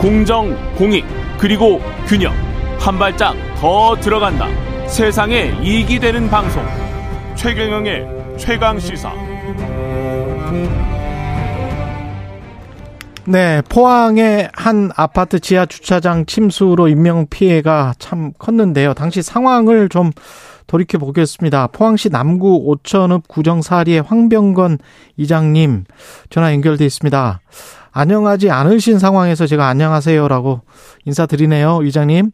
공정, 공익, 그리고 균형. 한 발짝 더 들어간다. 세상에 이익이 되는 방송. 최경영의 최강 시사. 네, 포항의 한 아파트 지하 주차장 침수로 인명 피해가 참 컸는데요. 당시 상황을 좀 돌이켜 보겠습니다. 포항시 남구 오천읍 구정 사리의 황병건 이장님 전화 연결돼 있습니다. 안녕하지 않으신 상황에서 제가 안녕하세요라고 인사드리네요, 이장님.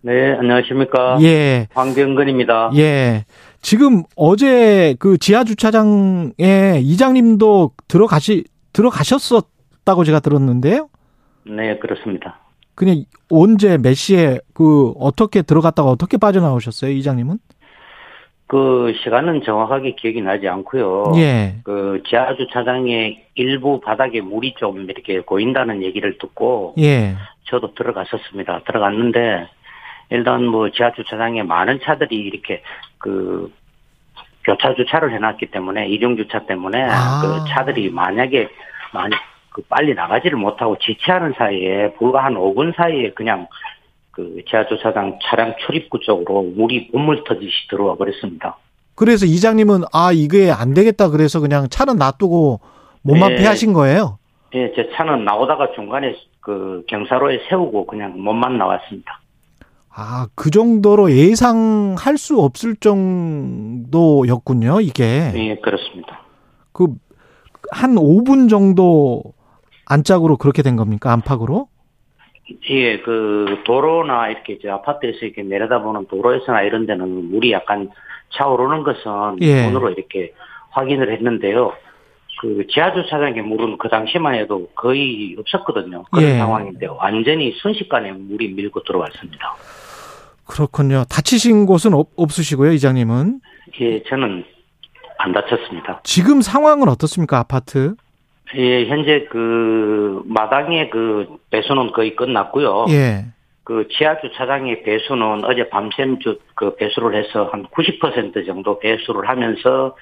네, 안녕하십니까. 예. 황병근입니다. 예. 지금 어제 그 지하 주차장에 이장님도 들어가시 들어가셨었다고 제가 들었는데요. 네, 그렇습니다. 그냥 언제 몇 시에 그 어떻게 들어갔다가 어떻게 빠져나오셨어요, 이장님은? 그 시간은 정확하게 기억이 나지 않고요. 예. 그 지하 주차장의 일부 바닥에 물이 좀 이렇게 고인다는 얘기를 듣고 예. 저도 들어갔었습니다. 들어갔는데 일단 뭐 지하 주차장에 많은 차들이 이렇게 그 교차 주차를 해놨기 때문에 이중 주차 때문에 아. 그 차들이 만약에 많이 그 빨리 나가지를 못하고 지체하는 사이에 불과 한 5분 사이에 그냥 그 지하 주차장 차량 출입구 쪽으로 물이 물물 터지시 들어와 버렸습니다. 그래서 이장님은 아 이게 안 되겠다 그래서 그냥 차는 놔두고 몸만 예. 패하신 거예요. 예, 제 차는 나오다가 중간에 그 경사로에 세우고 그냥 몸만 나왔습니다. 아, 그 정도로 예상할 수 없을 정도였군요, 이게. 예, 그렇습니다. 그, 한 5분 정도 안짝으로 그렇게 된 겁니까? 안팎으로? 예, 그 도로나 이렇게 저 아파트에서 이렇게 내려다보는 도로에서나 이런 데는 물이 약간 차오르는 것은 예. 눈으로 이렇게 확인을 했는데요. 그 지하 주차장의 물은 그 당시만 해도 거의 없었거든요. 그런 예. 상황인데 완전히 순식간에 물이 밀고 들어왔습니다. 그렇군요. 다치신 곳은 없, 없으시고요, 이장님은. 예, 저는 안 다쳤습니다. 지금 상황은 어떻습니까, 아파트? 예, 현재 그 마당의 그 배수는 거의 끝났고요. 예. 그 지하 주차장의 배수는 어제 밤샘 주, 그 배수를 해서 한 90% 정도 배수를 하면서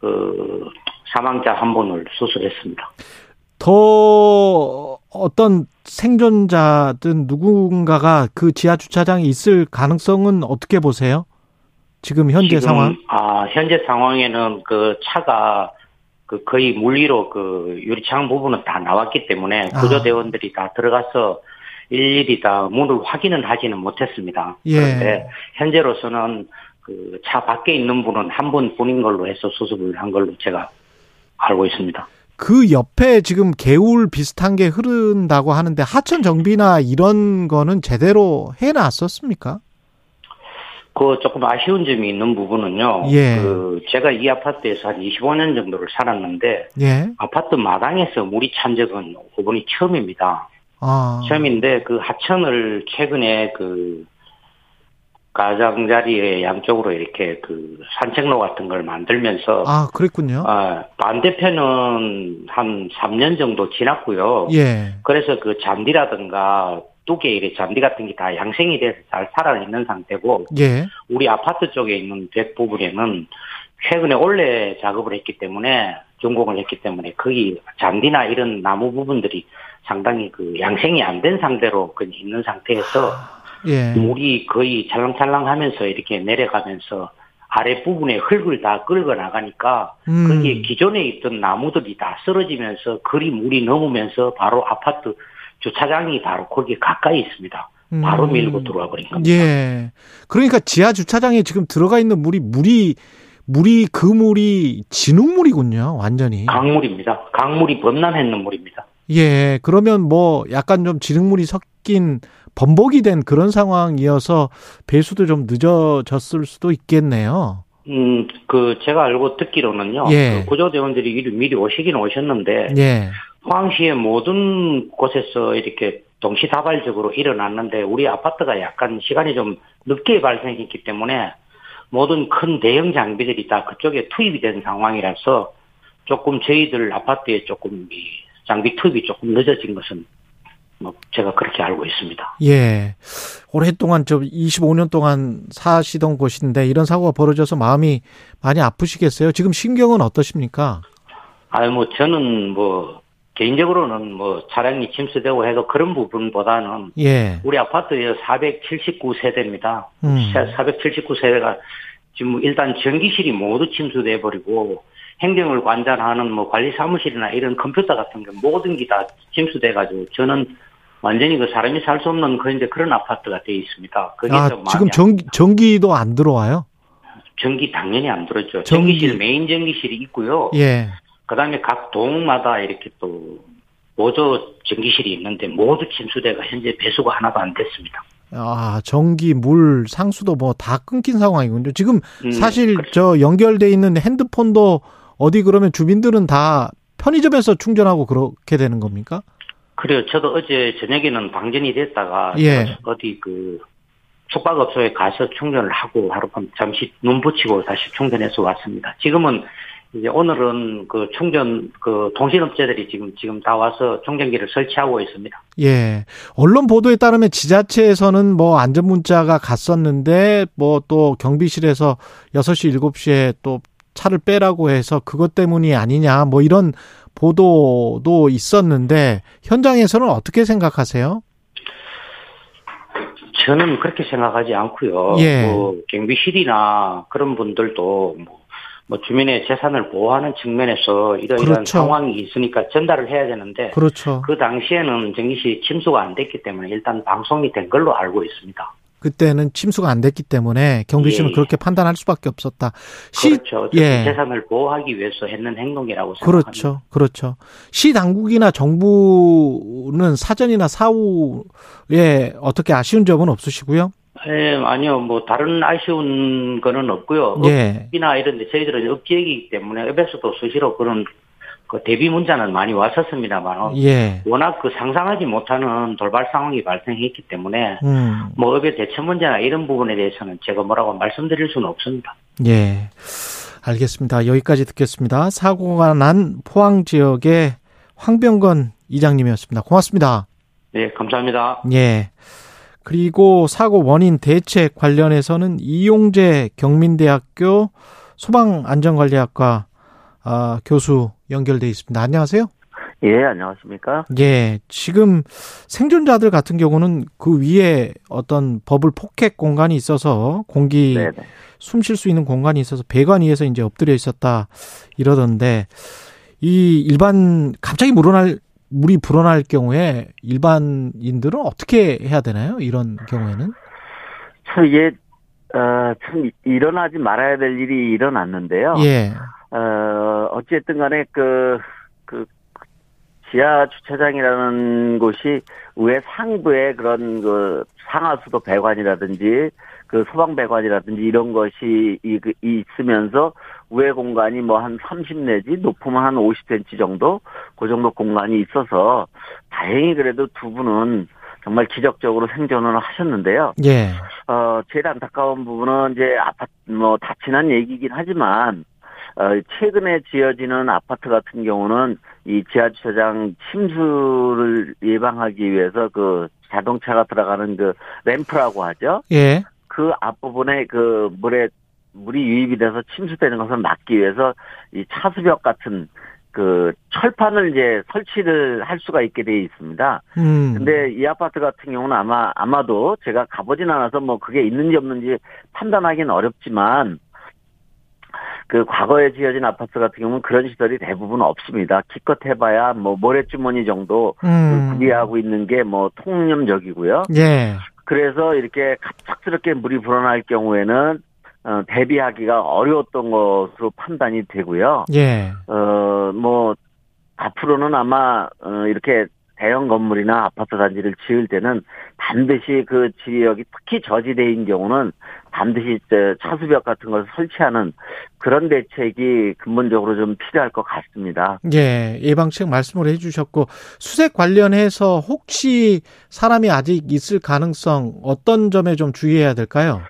그 사망자 한 분을 수술했습니다. 더 어떤 생존자든 누군가가 그 지하 주차장에 있을 가능성은 어떻게 보세요? 지금 현재 지금, 상황? 아, 현재 상황에는 그 차가 그 거의 물리로 그 유리창 부분은 다 나왔기 때문에 아. 구조대원들이 다 들어가서 일일이 다 문을 확인은 하지는 못했습니다. 예. 그런데 현재로서는 그 차 밖에 있는 분은 한 분뿐인 걸로 해서 수습을 한 걸로 제가 알고 있습니다. 그 옆에 지금 개울 비슷한 게 흐른다고 하는데 하천 정비나 이런 거는 제대로 해놨었습니까? 그 조금 아쉬운 점이 있는 부분은요. 예. 그 제가 이 아파트에서 한 25년 정도를 살았는데 예. 아파트 마당에서 물이 찬 적은 이번이 처음입니다. 아. 처음인데 그 하천을 최근에 그 가장자리에 양쪽으로 이렇게 그 산책로 같은 걸 만들면서 아, 그랬군요. 아, 반대편은 한 3년 정도 지났고요. 예. 그래서 그 잔디라든가 이래 잔디 같은 게 다 양생이 돼서 잘 살아있는 상태고 예. 우리 아파트 쪽에 있는 백 부분에는 최근에 원래 작업을 했기 때문에 준공을 했기 때문에 거기 잔디나 이런 나무 부분들이 상당히 그 양생이 안 된 상태로 그 있는 상태에서 예. 물이 거의 찰랑찰랑하면서 이렇게 내려가면서 아래 부분에 흙을 다 끌고 나가니까 음. 거기에 기존에 있던 나무들이 다 쓰러지면서 거리 물이 넘으면서 바로 아파트 주차장이 바로 거기에 가까이 있습니다. 바로 음. 밀고 들어와 버린 겁니다. 예. 그러니까 지하 주차장에 지금 들어가 있는 물이 물이 물이 그 물이 진흙물이군요, 완전히. 강물입니다. 강물이 범람했는 물입니다. 예. 그러면 뭐 약간 좀 진흙물이 섞인 범벅이 된 그런 상황이어서 배수도 좀 늦어졌을 수도 있겠네요. 음, 그 제가 알고 듣기로는요. 예. 그 구조대원들이 미리, 오시긴 오셨는데 예. 포항시의 모든 곳에서 이렇게 동시다발적으로 일어났는데 우리 아파트가 약간 시간이 좀 늦게 발생했기 때문에 모든 큰 대형 장비들이 다 그쪽에 투입이 된 상황이라서 조금 저희들 아파트에 조금 이 장비 투입이 조금 늦어진 것은 뭐 제가 그렇게 알고 있습니다. 예. 오랫동안 저 25년 동안 사시던 곳인데 이런 사고가 벌어져서 마음이 많이 아프시겠어요? 지금 신경은 어떠십니까? 아유 뭐 저는 뭐 개인적으로는 뭐 차량이 침수되고 해도 그런 부분보다는 예. 우리 아파트에 479세대입니다. 음. 479세대가 지금 일단 전기실이 모두 침수돼 버리고 행정을 관장하는 뭐 관리 사무실이나 이런 컴퓨터 같은 게 모든 게 다 침수돼 가지고 저는 완전히 그 사람이 살 수 없는 그 이제 그런 아파트가 돼 있습니다. 그게 아, 좀 지금 전기, 전기도 안 들어와요? 전기 당연히 안 들었죠. 전기. 전기 실 메인 전기실이 있고요. 예. 그다음에 각 동마다 이렇게 또 보조 전기실이 있는데 모두 침수돼가 현재 배수가 하나도 안 됐습니다. 아, 전기, 물, 상수도 뭐 다 끊긴 상황이군요. 지금 음, 사실 그렇죠. 저 연결돼 있는 핸드폰도 어디 그러면 주민들은 다 편의점에서 충전하고 그렇게 되는 겁니까? 그래요. 저도 어제 저녁에는 방전이 됐다가 예. 어디 그 숙박업소에 가서 충전을 하고 하룻밤 잠시 눈 붙이고 다시 충전해서 왔습니다. 지금은 이제 오늘은 그 충전 그 통신업체들이 지금 지금 다 와서 충전기를 설치하고 있습니다. 예. 언론 보도에 따르면 지자체에서는 뭐 안전 문자가 갔었는데 뭐 또 경비실에서 6시, 7시에 또 차를 빼라고 해서 그것 때문이 아니냐 뭐 이런 보도도 있었는데 현장에서는 어떻게 생각하세요? 저는 그렇게 생각하지 않고요. 예. 뭐 경비실이나 그런 분들도 뭐, 뭐 주민의 재산을 보호하는 측면에서 이러이러한 그렇죠. 상황이 있으니까 전달을 해야 되는데 그렇죠. 그 당시에는 전기실이 침수가 안 됐기 때문에 일단 방송이 된 걸로 알고 있습니다. 그때는 침수가 안 됐기 때문에 경비실은 예. 그렇게 판단할 수밖에 없었다. 시 그렇죠. 예. 재산을 보호하기 위해서 했는 행동이라고 생각합니다. 그렇죠. 그렇죠. 시 당국이나 정부는 사전이나 사후에 어떻게 아쉬운 점은 없으시고요? 예, 아니요. 뭐 다른 아쉬운 거는 없고요. 예. 업이나 이런 데 저희들은 업지역이기 때문에 업에서도 수시로 그런 그 대비 문자는 많이 왔었습니다만 예. 워낙 그 상상하지 못하는 돌발 상황이 발생했기 때문에 음. 뭐 업의 대처 문제나 이런 부분에 대해서는 제가 뭐라고 말씀드릴 수는 없습니다. 예. 알겠습니다. 여기까지 듣겠습니다. 사고가 난 포항 지역의 황병건 이장님이었습니다. 고맙습니다. 네, 감사합니다. 예. 그리고 사고 원인 대책 관련해서는 이용재 경민대학교 소방안전관리학과 아, 교수 연결돼 있습니다. 안녕하세요. 예, 안녕하십니까? 예, 지금 생존자들 같은 경우는 그 위에 어떤 버블 포켓 공간이 있어서 공기. 숨 쉴 수 있는 공간이 있어서 배관 위에서 이제 엎드려 있었다 이러던데 이 일반 갑자기 물어날 물이 불어날 경우에 일반인들은 어떻게 해야 되나요? 이런 경우에는? 참 이게 어, 참 일어나지 말아야 될 일이 일어났는데요. 예. 어, 어쨌든 간에 그, 그, 지하 주차장이라는 곳이 위에 상부에 그런 그 상하수도 배관이라든지 그 소방 배관이라든지 이런 것이 이- 그 있으면서 위에 공간이 뭐 한 30 내지 높으면 한 50cm 정도 그 정도 공간이 있어서 다행히 그래도 두 분은 정말 기적적으로 생존을 하셨는데요. 예. 어, 제일 안타까운 부분은 이제 아파트, 뭐, 다 지난 얘기긴 하지만, 어, 최근에 지어지는 아파트 같은 경우는 이 지하주차장 침수를 예방하기 위해서 그 자동차가 들어가는 그 램프라고 하죠. 예. 그 앞부분에 그 물에, 물이 유입이 돼서 침수되는 것을 막기 위해서 이 차수벽 같은 그 철판을 이제 설치를 할 수가 있게 되어 있습니다. 음. 근데 이 아파트 같은 경우는 아마 아마도 제가 가보진 않아서 뭐 그게 있는지 없는지 판단하기는 어렵지만 그 과거에 지어진 아파트 같은 경우는 그런 시설이 대부분 없습니다. 기껏 해봐야 뭐 모래주머니 정도 음. 구비하고 있는 게 뭐 통념적이고요. 예. 그래서 이렇게 갑작스럽게 물이 불어날 경우에는 어, 대비하기가 어려웠던 것으로 판단이 되고요. 예. 어, 뭐, 앞으로는 아마, 어, 이렇게 대형 건물이나 아파트 단지를 지을 때는 반드시 그 지역이 특히 저지대인 경우는 반드시 저 차수벽 같은 것을 설치하는 그런 대책이 근본적으로 좀 필요할 것 같습니다. 예, 예방책 말씀을 해주셨고 수색 관련해서 혹시 사람이 아직 있을 가능성 어떤 점에 좀 주의해야 될까요?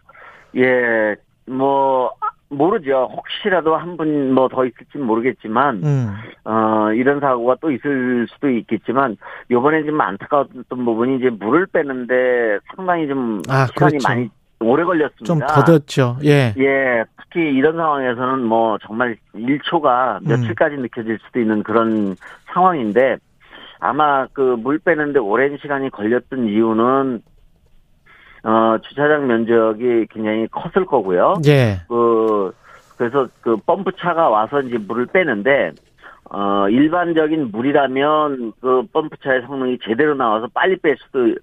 예, 뭐, 모르죠. 혹시라도 한 분 뭐 더 있을지 모르겠지만, 음, 어, 이런 사고가 또 있을 수도 있겠지만, 요번에 좀 안타까웠던 부분이 이제 물을 빼는데 상당히 좀 아, 시간이 그렇죠. 많이 오래 걸렸습니다. 좀 더뎠죠. 예, 예, 특히 이런 상황에서는 뭐 정말 1초가 며칠까지 느껴질 수도 있는 그런 상황인데, 아마 그 물 빼는데 오랜 시간이 걸렸던 이유는 어 주차장 면적이 굉장히 컸을 거고요. 예. 그 그래서 그 펌프차가 와서 이제 물을 빼는데 어 일반적인 물이라면 그 펌프차의 성능이 제대로 나와서 빨리 뺄 수도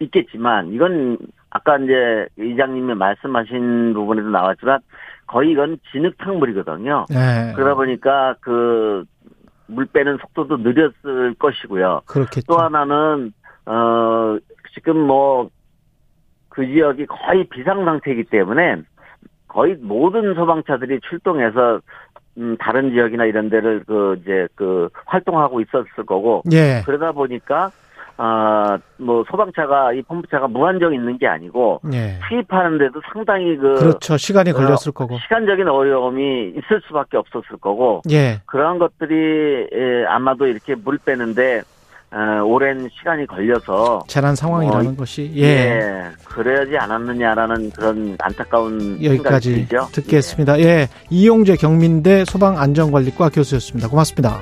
있겠지만 이건 아까 이제 이장님이 말씀하신 부분에도 나왔지만 거의 이건 진흙탕 물이거든요. 예. 그러다 보니까 그 물 빼는 속도도 느렸을 것이고요. 그렇겠죠. 또 하나는 어 지금 뭐 그 지역이 거의 비상 상태이기 때문에 거의 모든 소방차들이 출동해서 음 다른 지역이나 이런 데를 그 이제 그 활동하고 있었을 거고 예. 그러다 보니까 아뭐 소방차가 이 펌프차가 무한정 있는 게 아니고 예. 투입하는데도 상당히 그 그렇죠. 시간이 어, 걸렸을 거고. 시간적인 어려움이 있을 수밖에 없었을 거고 예. 그러한 것들이 예, 아마도 이렇게 물 빼는데 어, 오랜 시간이 걸려서 재난 상황이라는 어, 것이 예. 예. 그래야지 않았느냐라는 그런 안타까운 여기까지. 듣겠습니다. 예. 이용재 경민대 소방안전관리과 교수였습니다. 고맙습니다.